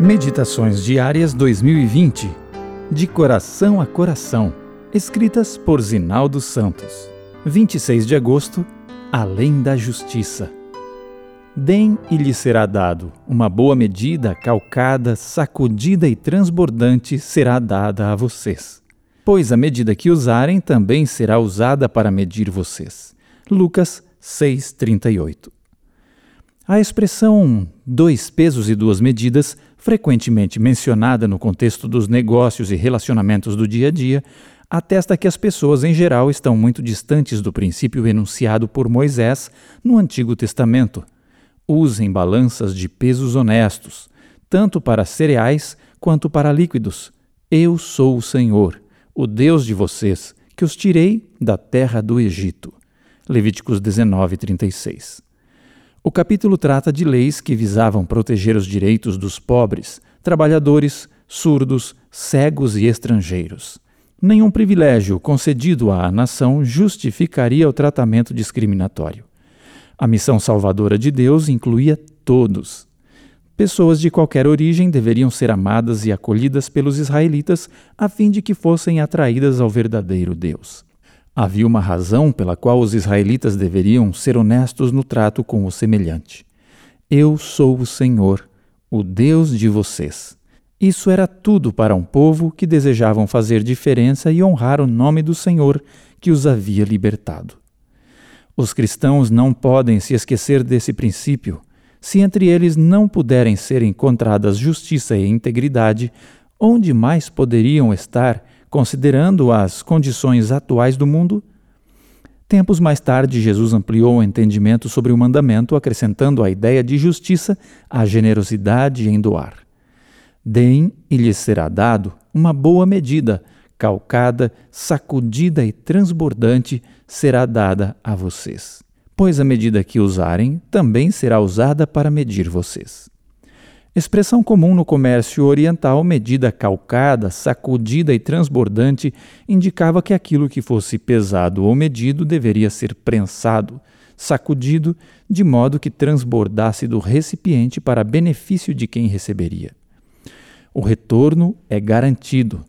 Meditações Diárias 2020 De Coração a Coração Escritas por Zinaldo Santos 26 de agosto Além da Justiça Deem e lhe será dado, uma boa medida, calcada, sacudida e transbordante será dada a vocês. Pois a medida que usarem também será usada para medir vocês. Lucas 6,38 A expressão dois pesos e duas medidas frequentemente mencionada no contexto dos negócios e relacionamentos do dia a dia, atesta que as pessoas em geral estão muito distantes do princípio enunciado por Moisés no Antigo Testamento. Usem balanças de pesos honestos, tanto para cereais quanto para líquidos. Eu sou o Senhor, o Deus de vocês, que os tirei da terra do Egito. Levíticos 19, 36. O capítulo trata de leis que visavam proteger os direitos dos pobres, trabalhadores, surdos, cegos e estrangeiros. Nenhum privilégio concedido à nação justificaria o tratamento discriminatório. A missão salvadora de Deus incluía todos. Pessoas de qualquer origem deveriam ser amadas e acolhidas pelos israelitas a fim de que fossem atraídas ao verdadeiro Deus. Havia uma razão pela qual os israelitas deveriam ser honestos no trato com o semelhante. Eu sou o Senhor, o Deus de vocês. Isso era tudo para um povo que desejavam fazer diferença e honrar o nome do Senhor que os havia libertado. Os cristãos não podem se esquecer desse princípio. Se entre eles não puderem ser encontradas justiça e integridade, onde mais poderiam estar considerando as condições atuais do mundo. Tempos mais tarde, Jesus ampliou o entendimento sobre o mandamento, acrescentando a ideia de justiça à generosidade em doar. Deem e lhes será dado uma boa medida, calcada, sacudida e transbordante será dada a vocês. Pois a medida que usarem também será usada para medir vocês. Expressão comum no comércio oriental, medida calcada, sacudida e transbordante, indicava que aquilo que fosse pesado ou medido deveria ser prensado, sacudido, de modo que transbordasse do recipiente para benefício de quem receberia. O retorno é garantido.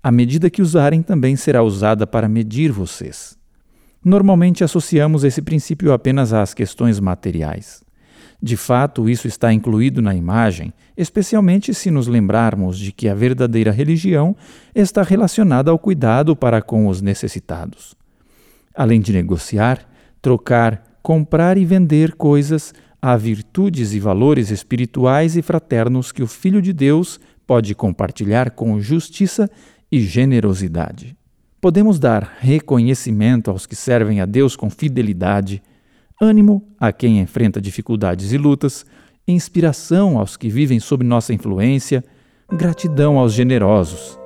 A medida que usarem também será usada para medir vocês. Normalmente associamos esse princípio apenas às questões materiais. De fato, isso está incluído na imagem, especialmente se nos lembrarmos de que a verdadeira religião está relacionada ao cuidado para com os necessitados. Além de negociar, trocar, comprar e vender coisas, há virtudes e valores espirituais e fraternos que o Filho de Deus pode compartilhar com justiça e generosidade. Podemos dar reconhecimento aos que servem a Deus com fidelidade ânimo a quem enfrenta dificuldades e lutas, inspiração aos que vivem sob nossa influência, gratidão aos generosos.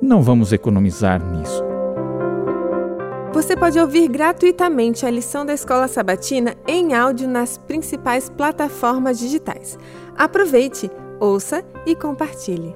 Não vamos economizar nisso. Você pode ouvir gratuitamente a lição da Escola Sabatina em áudio nas principais plataformas digitais. Aproveite, ouça e compartilhe.